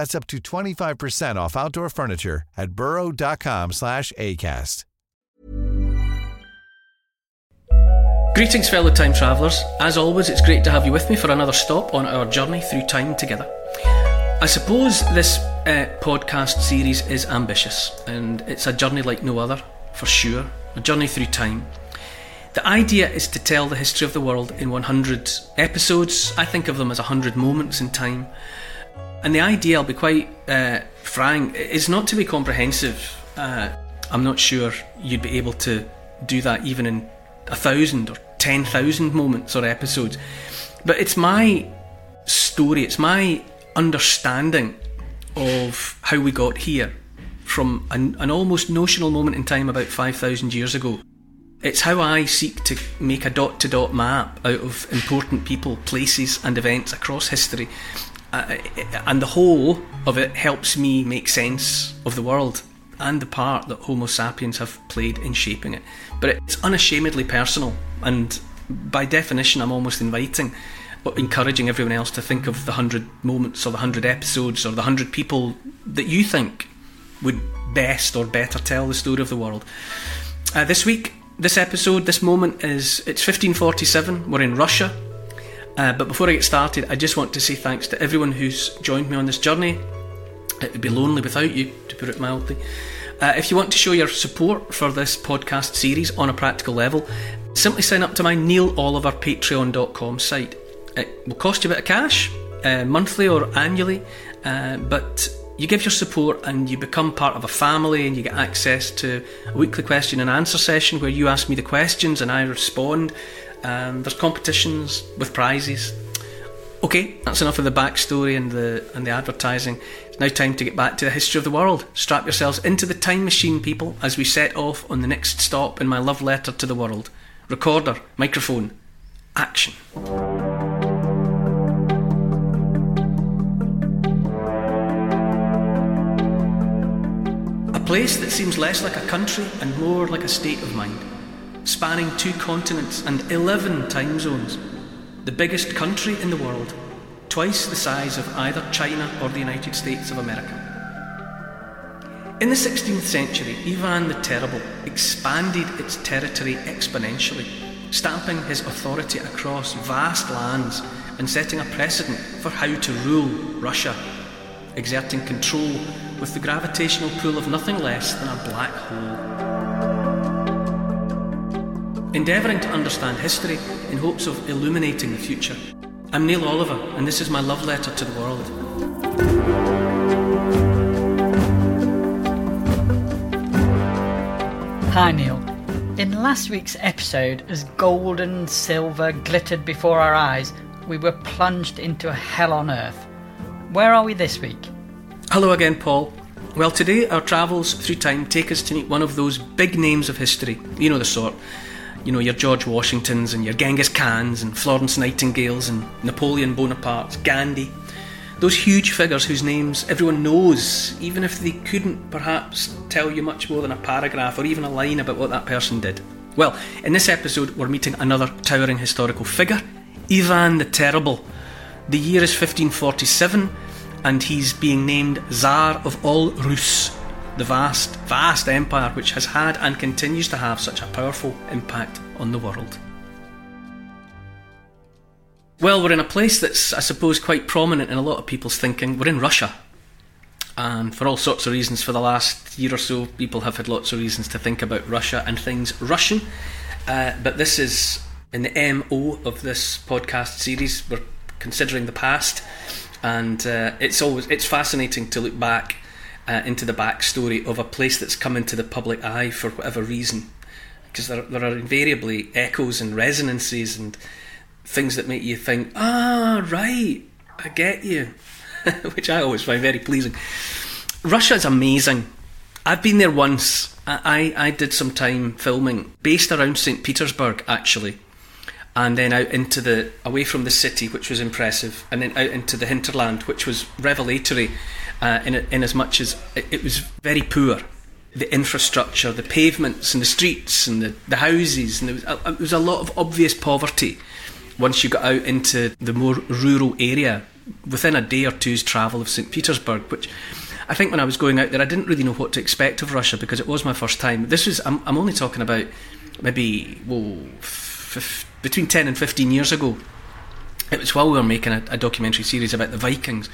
That's up to 25% off outdoor furniture at burrow.com slash ACAST. Greetings, fellow time travellers. As always, it's great to have you with me for another stop on our journey through time together. I suppose this uh, podcast series is ambitious, and it's a journey like no other, for sure. A journey through time. The idea is to tell the history of the world in 100 episodes. I think of them as 100 moments in time. And the idea, I'll be quite uh, frank, is not to be comprehensive. Uh, I'm not sure you'd be able to do that even in a thousand or 10,000 moments or episodes. But it's my story, it's my understanding of how we got here from an, an almost notional moment in time about 5,000 years ago. It's how I seek to make a dot to dot map out of important people, places, and events across history. Uh, and the whole of it helps me make sense of the world and the part that Homo sapiens have played in shaping it. But it's unashamedly personal, and by definition, I'm almost inviting, encouraging everyone else to think of the hundred moments or the hundred episodes or the hundred people that you think would best or better tell the story of the world. Uh, this week, this episode, this moment is it's 1547. We're in Russia. Uh, but before I get started, I just want to say thanks to everyone who's joined me on this journey. It would be lonely without you, to put it mildly. Uh, if you want to show your support for this podcast series on a practical level, simply sign up to my Neil Oliver Patreon.com site. It will cost you a bit of cash, uh, monthly or annually, uh, but you give your support and you become part of a family and you get access to a weekly question and answer session where you ask me the questions and I respond. Um, there's competitions with prizes. Okay, that's enough of the backstory and the and the advertising. It's now time to get back to the history of the world. Strap yourselves into the time machine, people, as we set off on the next stop in my love letter to the world. Recorder, microphone, action. A place that seems less like a country and more like a state of mind, spanning two continents and 11 time zones. The biggest country in the world, twice the size of either China or the United States of America. In the 16th century, Ivan the Terrible expanded its territory exponentially, stamping his authority across vast lands and setting a precedent for how to rule Russia, exerting control with the gravitational pull of nothing less than a black hole. Endeavouring to understand history in hopes of illuminating the future. I'm Neil Oliver, and this is my love letter to the world. Hi, Neil. In last week's episode, as gold and silver glittered before our eyes, we were plunged into a hell on earth. Where are we this week? Hello again, Paul. Well, today our travels through time take us to meet one of those big names of history. You know the sort. You know, your George Washingtons and your Genghis Khans and Florence Nightingales and Napoleon Bonaparte's, Gandhi. Those huge figures whose names everyone knows, even if they couldn't perhaps tell you much more than a paragraph or even a line about what that person did. Well, in this episode, we're meeting another towering historical figure, Ivan the Terrible. The year is 1547, and he's being named Tsar of all Rus, the vast, vast empire which has had and continues to have such a powerful impact on the world. Well, we're in a place that's, I suppose, quite prominent in a lot of people's thinking. We're in Russia. and for all sorts of reasons, for the last year or so, people have had lots of reasons to think about Russia and things Russian. Uh, but this is in the MO of this podcast series. We're considering the past, and uh, it's always it's fascinating to look back uh, into the backstory of a place that's come into the public eye for whatever reason, because there there are invariably echoes and resonances and things that make you think, ah, right, I get you. which I always find very pleasing. Russia is amazing. I've been there once. I, I did some time filming based around St. Petersburg, actually, and then out into the away from the city, which was impressive, and then out into the hinterland, which was revelatory, uh, in in as much as it, it was very poor. The infrastructure, the pavements, and the streets, and the, the houses, and there was, a, there was a lot of obvious poverty once you got out into the more rural area within a day or two's travel of St. Petersburg, which I think when I was going out there, I didn't really know what to expect of Russia because it was my first time. This was, I'm, I'm only talking about maybe, f- between 10 and 15 years ago. It was while we were making a, a documentary series about the Vikings.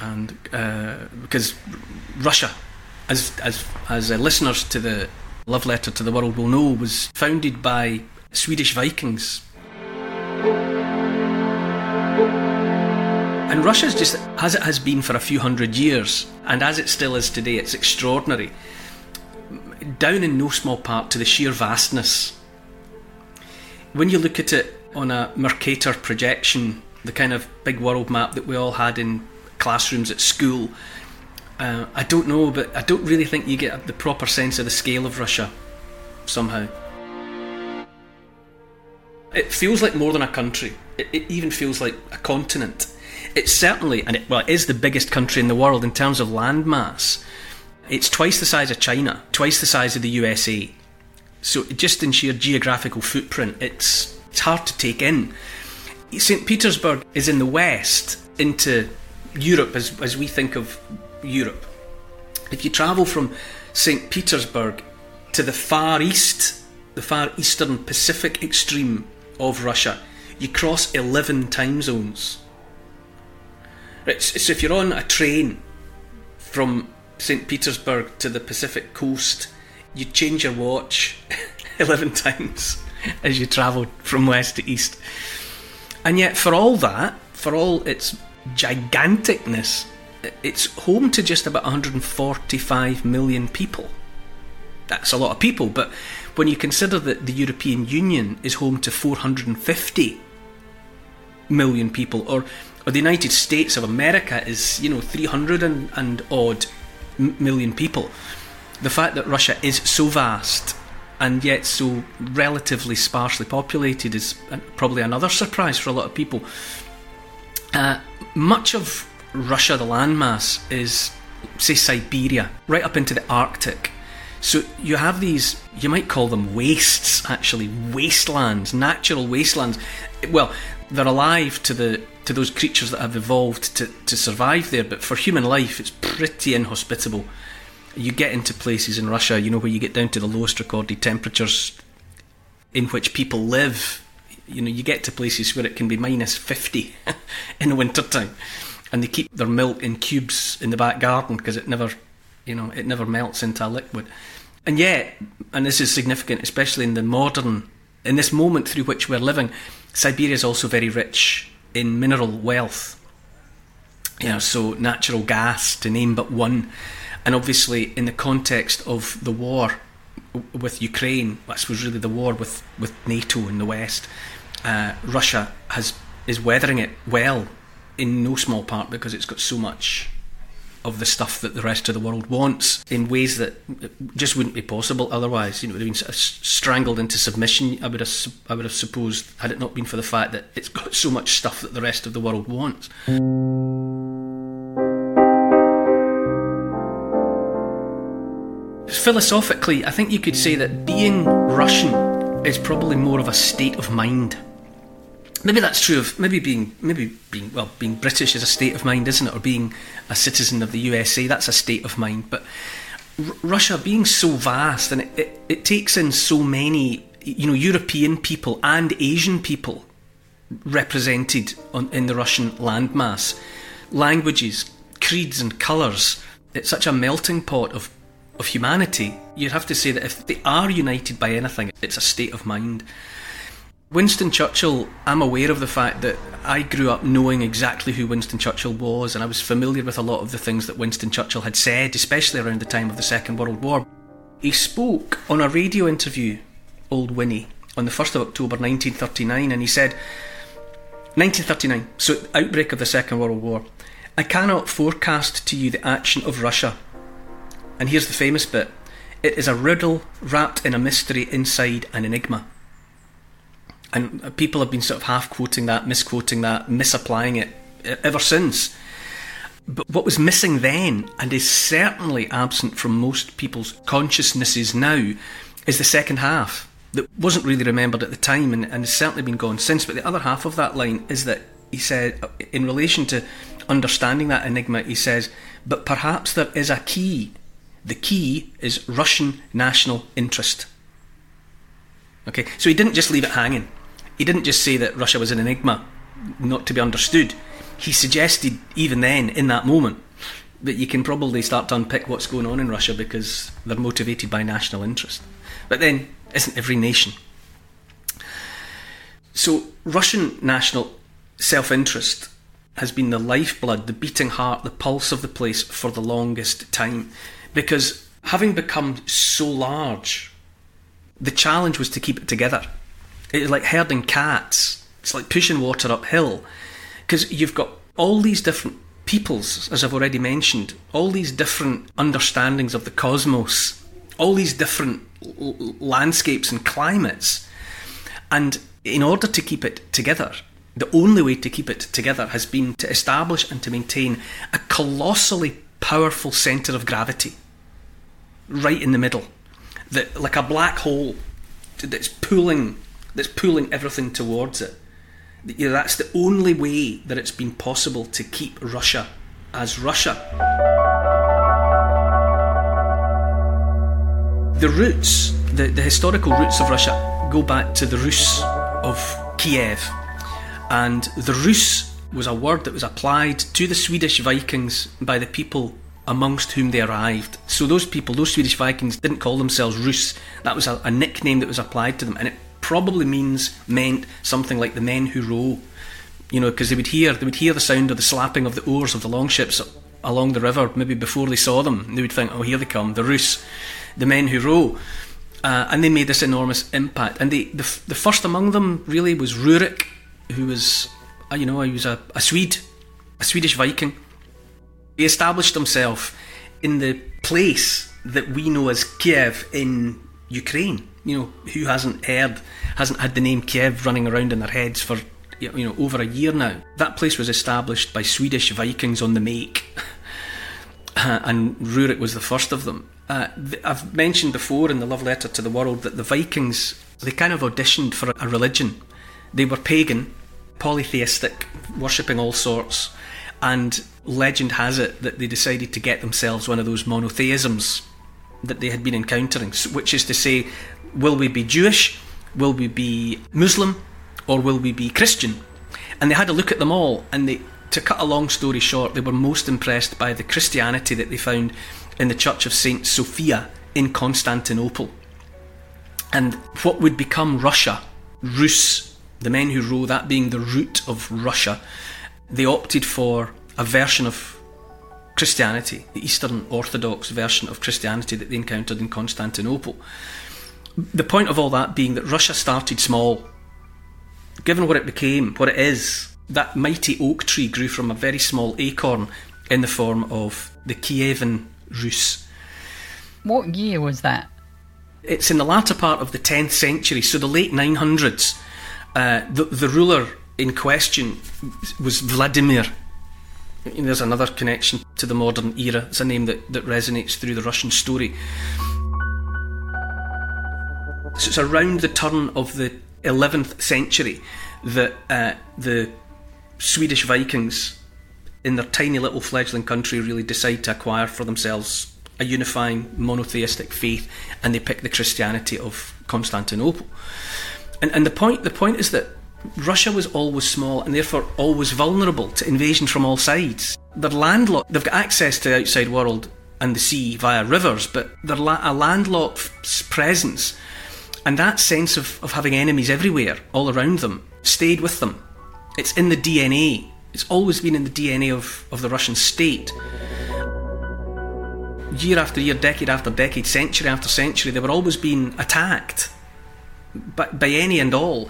And uh, because Russia, as, as, as uh, listeners to the Love Letter to the World will know, was founded by Swedish Vikings And Russia's just as it has been for a few hundred years, and as it still is today, it's extraordinary. Down in no small part to the sheer vastness. When you look at it on a Mercator projection, the kind of big world map that we all had in classrooms at school, uh, I don't know, but I don't really think you get the proper sense of the scale of Russia somehow. It feels like more than a country. It, it even feels like a continent it's certainly, and it, well, it is the biggest country in the world in terms of landmass. It's twice the size of China, twice the size of the USA. So just in sheer geographical footprint, it's it's hard to take in. St. Petersburg is in the west into Europe as, as we think of Europe. If you travel from St. Petersburg to the far east, the far eastern Pacific extreme of Russia, you cross 11 time zones. So if you're on a train from St. Petersburg to the Pacific coast, you change your watch 11 times as you travel from west to east. And yet, for all that, for all its giganticness, it's home to just about 145 million people. That's a lot of people, but when you consider that the European Union is home to 450 million people, or or the United States of America is, you know, 300 and, and odd million people. The fact that Russia is so vast and yet so relatively sparsely populated is probably another surprise for a lot of people. Uh, much of Russia, the landmass, is, say, Siberia, right up into the Arctic. So you have these, you might call them wastes, actually, wastelands, natural wastelands. Well, they're alive to the to those creatures that have evolved to, to survive there. But for human life, it's pretty inhospitable. You get into places in Russia, you know, where you get down to the lowest recorded temperatures in which people live. You know, you get to places where it can be minus 50 in the winter time. And they keep their milk in cubes in the back garden because it never, you know, it never melts into a liquid. And yet, and this is significant, especially in the modern, in this moment through which we're living, Siberia is also very rich in mineral wealth. You know, so natural gas, to name but one. And obviously, in the context of the war with Ukraine, that was really the war with, with NATO in the West. Uh, Russia has is weathering it well, in no small part because it's got so much of the stuff that the rest of the world wants in ways that just wouldn't be possible otherwise. You know, it would have been sort of strangled into submission. I would have, I would have supposed, had it not been for the fact that it's got so much stuff that the rest of the world wants. Philosophically, I think you could say that being Russian is probably more of a state of mind maybe that's true of maybe being maybe being well being British is a state of mind, isn't it? Or being a citizen of the USA, that's a state of mind. But R- Russia being so vast and it, it, it takes in so many you know European people and Asian people represented on, in the Russian landmass, languages, creeds, and colours. it's such a melting pot of of humanity. You'd have to say that if they are united by anything, it's a state of mind. Winston Churchill, I'm aware of the fact that I grew up knowing exactly who Winston Churchill was, and I was familiar with a lot of the things that Winston Churchill had said, especially around the time of the Second World War. He spoke on a radio interview, Old Winnie, on the 1st of October 1939, and he said, 1939, so outbreak of the Second World War. I cannot forecast to you the action of Russia. And here's the famous bit it is a riddle wrapped in a mystery inside an enigma. And people have been sort of half quoting that, misquoting that, misapplying it ever since. But what was missing then, and is certainly absent from most people's consciousnesses now, is the second half that wasn't really remembered at the time and, and has certainly been gone since. But the other half of that line is that he said, in relation to understanding that enigma, he says, but perhaps there is a key. The key is Russian national interest. Okay, so he didn't just leave it hanging. He didn't just say that Russia was an enigma, not to be understood he suggested, even then, in that moment, that you can probably start to unpick what's going on in Russia because they're motivated by national interest. But then, isn't every nation? So, Russian national self interest has been the lifeblood, the beating heart, the pulse of the place for the longest time. Because having become so large, the challenge was to keep it together. It was like herding cats, it's like pushing water uphill because you've got all these different peoples, as I've already mentioned, all these different understandings of the cosmos, all these different l- landscapes and climates. And in order to keep it together, the only way to keep it together has been to establish and to maintain a colossally powerful centre of gravity right in the middle, that like a black hole that's pulling that's pulling everything towards it you know, that's the only way that it's been possible to keep Russia as Russia. The roots, the, the historical roots of Russia, go back to the Rus of Kiev. And the Rus was a word that was applied to the Swedish Vikings by the people amongst whom they arrived. So those people, those Swedish Vikings, didn't call themselves Rus. That was a, a nickname that was applied to them, and it probably means meant something like the men who row. You know, because they would hear they would hear the sound of the slapping of the oars of the longships along the river, maybe before they saw them. They would think, "Oh, here they come, the Rus, the men who row," uh, and they made this enormous impact. And they, the the first among them really was Rurik, who was, you know, he was a, a Swede, a Swedish Viking. He established himself in the place that we know as Kiev in Ukraine you know, who hasn't heard, hasn't had the name Kiev running around in their heads for you know over a year now. That place was established by Swedish Vikings on the make, and Rurik was the first of them. Uh, I've mentioned before in the love letter to the world that the Vikings they kind of auditioned for a religion. They were pagan, polytheistic, worshipping all sorts, and legend has it that they decided to get themselves one of those monotheisms that they had been encountering, which is to say, will we be Jewish? Will we be Muslim? Or will we be Christian? And they had a look at them all, and they, to cut a long story short, they were most impressed by the Christianity that they found in the Church of Saint Sophia in Constantinople. And what would become Russia, Rus, the men who row, that being the root of Russia, they opted for a version of Christianity, the Eastern Orthodox version of Christianity that they encountered in Constantinople. The point of all that being that Russia started small. Given what it became, what it is, that mighty oak tree grew from a very small acorn in the form of the Kievan Rus. What year was that? It's in the latter part of the 10th century, so the late 900s. Uh, the, the ruler in question was Vladimir. There's another connection to the modern era. It's a name that, that resonates through the Russian story. So it's around the turn of the 11th century that uh, the Swedish Vikings, in their tiny little fledgling country, really decide to acquire for themselves a unifying monotheistic faith, and they pick the Christianity of Constantinople. And, and the point the point is that Russia was always small and therefore always vulnerable to invasion from all sides. They're landlocked. They've got access to the outside world and the sea via rivers, but they're la- a landlocked presence. And that sense of, of having enemies everywhere, all around them, stayed with them. It's in the DNA. It's always been in the DNA of, of the Russian state. Year after year, decade after decade, century after century, they were always being attacked by, by any and all.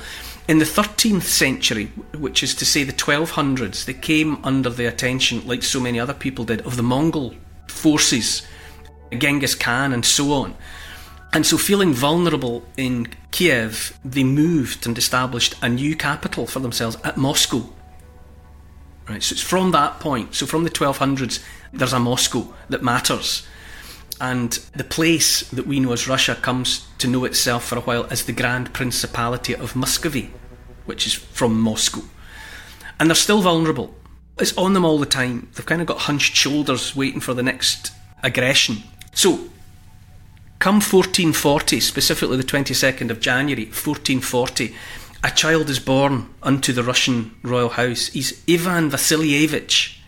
In the 13th century, which is to say the 1200s, they came under the attention, like so many other people did, of the Mongol forces, Genghis Khan, and so on. And so, feeling vulnerable in Kiev, they moved and established a new capital for themselves at Moscow. Right, so it's from that point, so from the 1200s, there's a Moscow that matters. And the place that we know as Russia comes to know itself for a while as the Grand Principality of Muscovy, which is from Moscow. And they're still vulnerable. It's on them all the time. They've kind of got hunched shoulders waiting for the next aggression. So, come 1440, specifically the 22nd of January 1440, a child is born unto the Russian royal house. He's Ivan Vasilievich.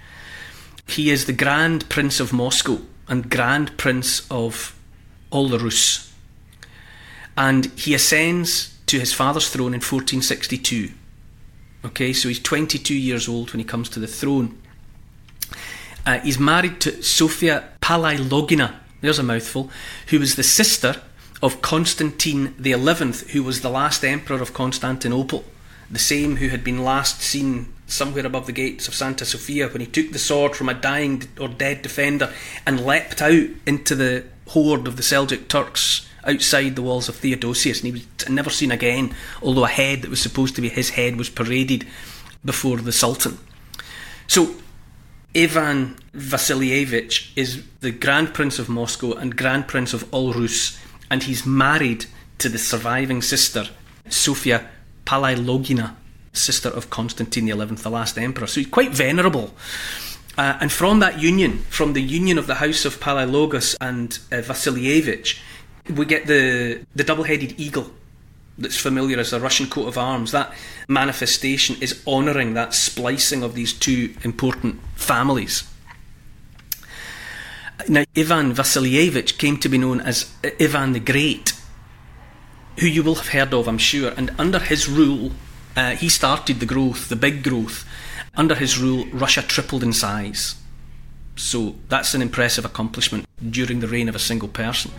He is the Grand Prince of Moscow and Grand Prince of all the Rus. And he ascends to his father's throne in 1462. Okay, so he's 22 years old when he comes to the throne. Uh, he's married to Sofia Palaiologina, there's a mouthful, who was the sister of Constantine the Eleventh, who was the last emperor of Constantinople, the same who had been last seen somewhere above the gates of Santa Sofia when he took the sword from a dying or dead defender and leapt out into the horde of the Seljuk Turks outside the walls of Theodosius, and he was never seen again, although a head that was supposed to be his head was paraded before the Sultan. So, Ivan Vasilievich is the Grand Prince of Moscow and Grand Prince of all Rus, and he's married to the surviving sister, Sofia Palaiologina, sister of Constantine XI, the last emperor. So he's quite venerable. Uh, and from that union, from the union of the house of Palaiologos and uh, Vasilievich, we get the, the double headed eagle that's familiar as the Russian coat of arms. That manifestation is honouring that splicing of these two important families. Now, Ivan Vasilievich came to be known as Ivan the Great, who you will have heard of, I'm sure, and under his rule, uh, he started the growth, the big growth. Under his rule, Russia tripled in size. So that's an impressive accomplishment during the reign of a single person.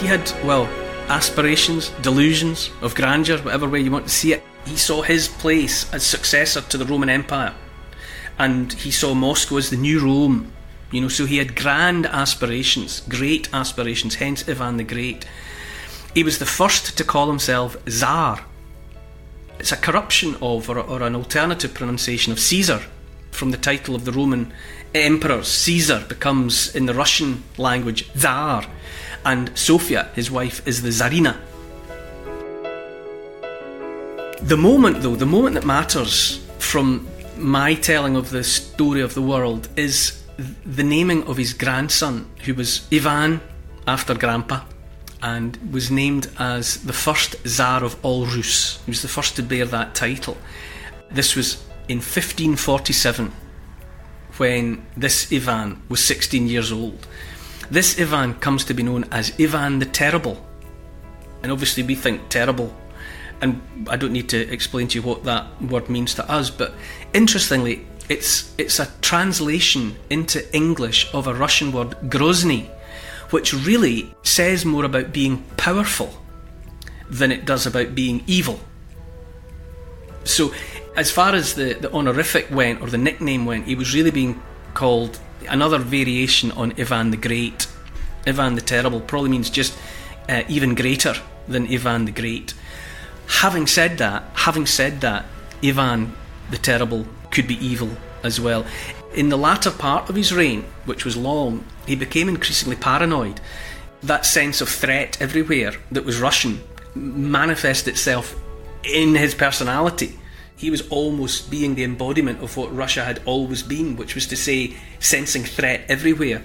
He had, well, aspirations, delusions of grandeur, whatever way you want to see it. He saw his place as successor to the Roman Empire. And he saw Moscow as the new Rome. You know, so he had grand aspirations, great aspirations, hence Ivan the Great. He was the first to call himself Tsar. It's a corruption of, or, or an alternative pronunciation of Caesar, from the title of the Roman emperor. Caesar becomes, in the Russian language, Tsar and Sofia, his wife, is the Tsarina. The moment, though, the moment that matters from my telling of the story of the world is the naming of his grandson, who was Ivan after Grandpa, and was named as the first Tsar of all Rus. He was the first to bear that title. This was in 1547 when this Ivan was 16 years old. This Ivan comes to be known as Ivan the Terrible. And obviously, we think terrible. And I don't need to explain to you what that word means to us, but interestingly, it's, it's a translation into English of a Russian word, Grozny, which really says more about being powerful than it does about being evil. So, as far as the, the honorific went, or the nickname went, he was really being called another variation on Ivan the Great. Ivan the Terrible probably means just uh, even greater than Ivan the Great. Having said that, having said that, Ivan the Terrible could be evil as well. In the latter part of his reign, which was long, he became increasingly paranoid. That sense of threat everywhere that was Russian manifested itself in his personality he was almost being the embodiment of what Russia had always been, which was to say, sensing threat everywhere.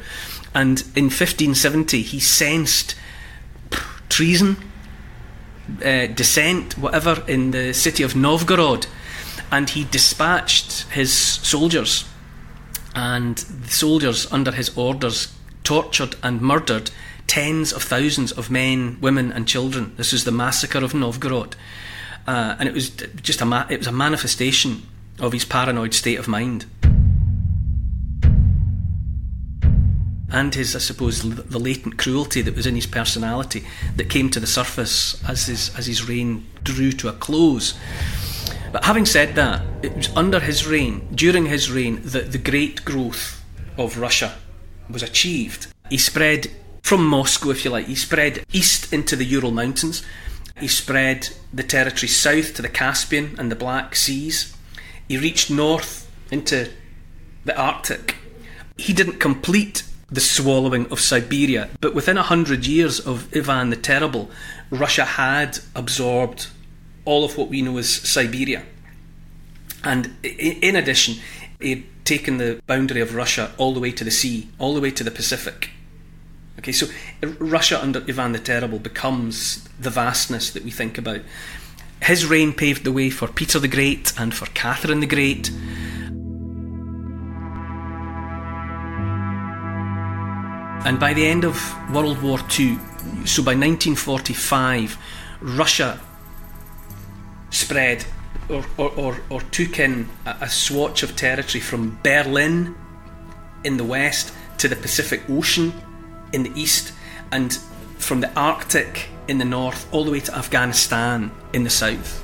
And in 1570, he sensed treason, uh, dissent, whatever, in the city of Novgorod. And he dispatched his soldiers, and the soldiers under his orders tortured and murdered tens of thousands of men, women, and children. This was the massacre of Novgorod, uh, and it was just a ma- it was a manifestation of his paranoid state of mind. and his, I suppose, the latent cruelty that was in his personality that came to the surface as his, as his reign drew to a close. But having said that, it was under his reign, during his reign, that the great growth of Russia was achieved. He spread from Moscow, if you like, he spread east into the Ural Mountains, he spread the territory south to the Caspian and the Black Seas, he reached north into the Arctic. He didn't complete the swallowing of Siberia. But within a hundred years of Ivan the Terrible, Russia had absorbed all of what we know as Siberia. And in addition, it had taken the boundary of Russia all the way to the sea, all the way to the Pacific. Okay, so Russia under Ivan the Terrible becomes the vastness that we think about. His reign paved the way for Peter the Great and for Catherine the Great. And by the end of World War II, so by 1945, Russia spread or, or, or, or took in a, a swatch of territory from Berlin in the west to the Pacific Ocean in the east, and from the Arctic in the north all the way to Afghanistan in the south.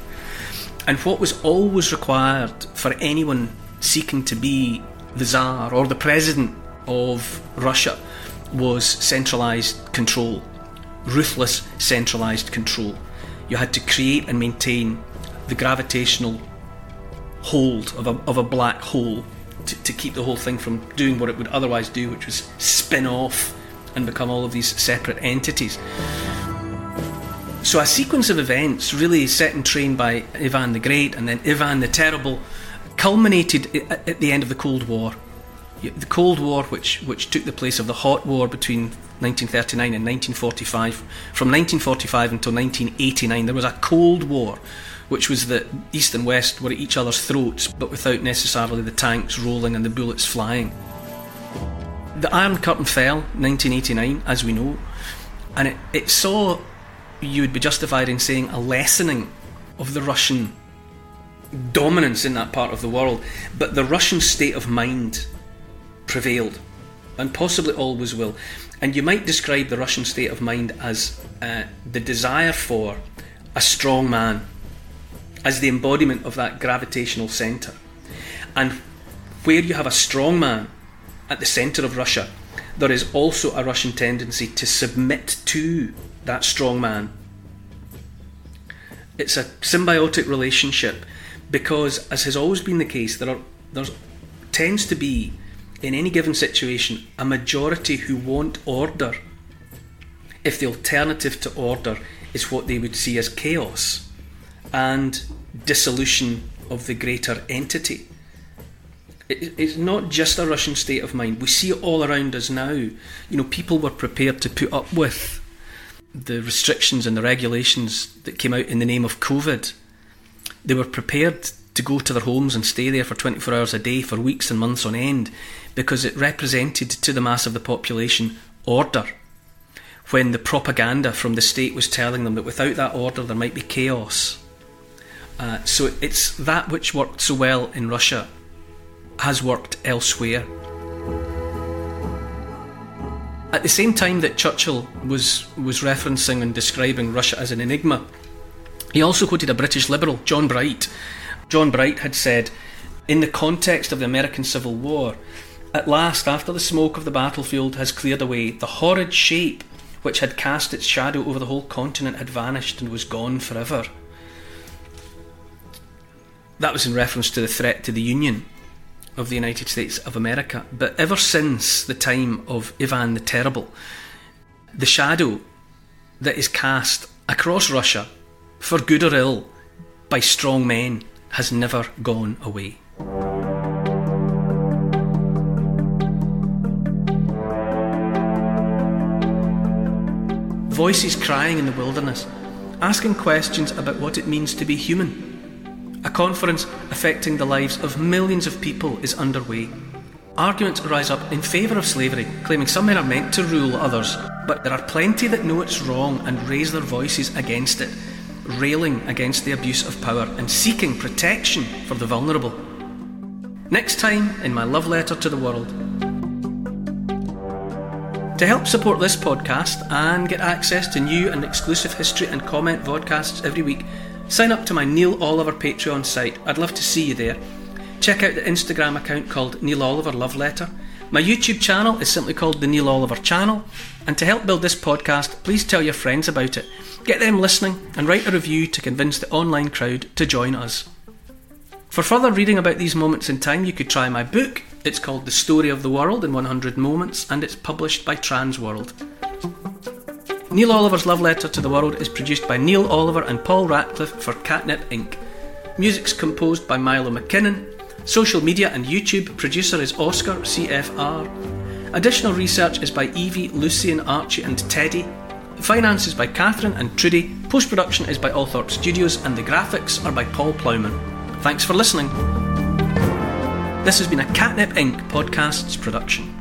And what was always required for anyone seeking to be the Tsar or the President of Russia was centralised control, ruthless centralised control. You had to create and maintain the gravitational hold of a, of a black hole to, to keep the whole thing from doing what it would otherwise do, which was spin off and become all of these separate entities. So, a sequence of events really set in train by Ivan the Great and then Ivan the Terrible culminated at the end of the Cold War the Cold War, which which took the place of the Hot War between 1939 and 1945, from 1945 until 1989, there was a Cold War, which was that East and West were at each other's throats, but without necessarily the tanks rolling and the bullets flying. The Iron Curtain fell 1989, as we know, and it, it saw, you would be justified in saying, a lessening of the Russian dominance in that part of the world, but the Russian state of mind prevailed, and possibly always will. And you might describe the Russian state of mind as uh, the desire for a strong man, as the embodiment of that gravitational centre. And where you have a strong man at the centre of Russia, there is also a Russian tendency to submit to that strong man. It's a symbiotic relationship because, as has always been the case, there are tends to be in any given situation, a majority who want order if the alternative to order is what they would see as chaos and dissolution of the greater entity. It's not just a Russian state of mind. We see it all around us now. You know, people were prepared to put up with the restrictions and the regulations that came out in the name of COVID. They were prepared to go to their homes and stay there for 24 hours a day for weeks and months on end because it represented to the mass of the population order. When the propaganda from the state was telling them that without that order there might be chaos. Uh, so it's that which worked so well in Russia has worked elsewhere. At the same time that Churchill was, was referencing and describing Russia as an enigma, he also quoted a British liberal, John Bright. John Bright had said, in the context of the American Civil War, at last, after the smoke of the battlefield has cleared away, the horrid shape which had cast its shadow over the whole continent had vanished and was gone forever. That was in reference to the threat to the Union of the United States of America. But ever since the time of Ivan the Terrible, the shadow that is cast across Russia, for good or ill, by strong men, has never gone away. voices crying in the wilderness, asking questions about what it means to be human. A conference affecting the lives of millions of people is underway. Arguments rise up in favour of slavery, claiming some men are meant to rule others, but there are plenty that know it's wrong and raise their voices against it, railing against the abuse of power and seeking protection for the vulnerable. Next time in my love letter to the world. To help support this podcast and get access to new and exclusive history and comment vodcasts every week, sign up to my Neil Oliver Patreon site. I'd love to see you there. Check out the Instagram account called Neil Oliver Love Letter. My YouTube channel is simply called the Neil Oliver Channel. And to help build this podcast, please tell your friends about it. Get them listening and write a review to convince the online crowd to join us. For further reading about these moments in time, you could try my book. It's called The Story of the World in 100 Moments and it's published by Transworld. Neil Oliver's Love Letter to the World is produced by Neil Oliver and Paul Ratcliffe for Catnip Inc. Music's composed by Milo McKinnon. Social media and YouTube producer is Oscar CFR. Additional research is by Evie, Lucian, Archie, and Teddy. Finance is by Catherine and Trudy. Post production is by Althorpe Studios, and the graphics are by Paul Plowman. Thanks for listening. This has been a Catnip Inc. podcasts production.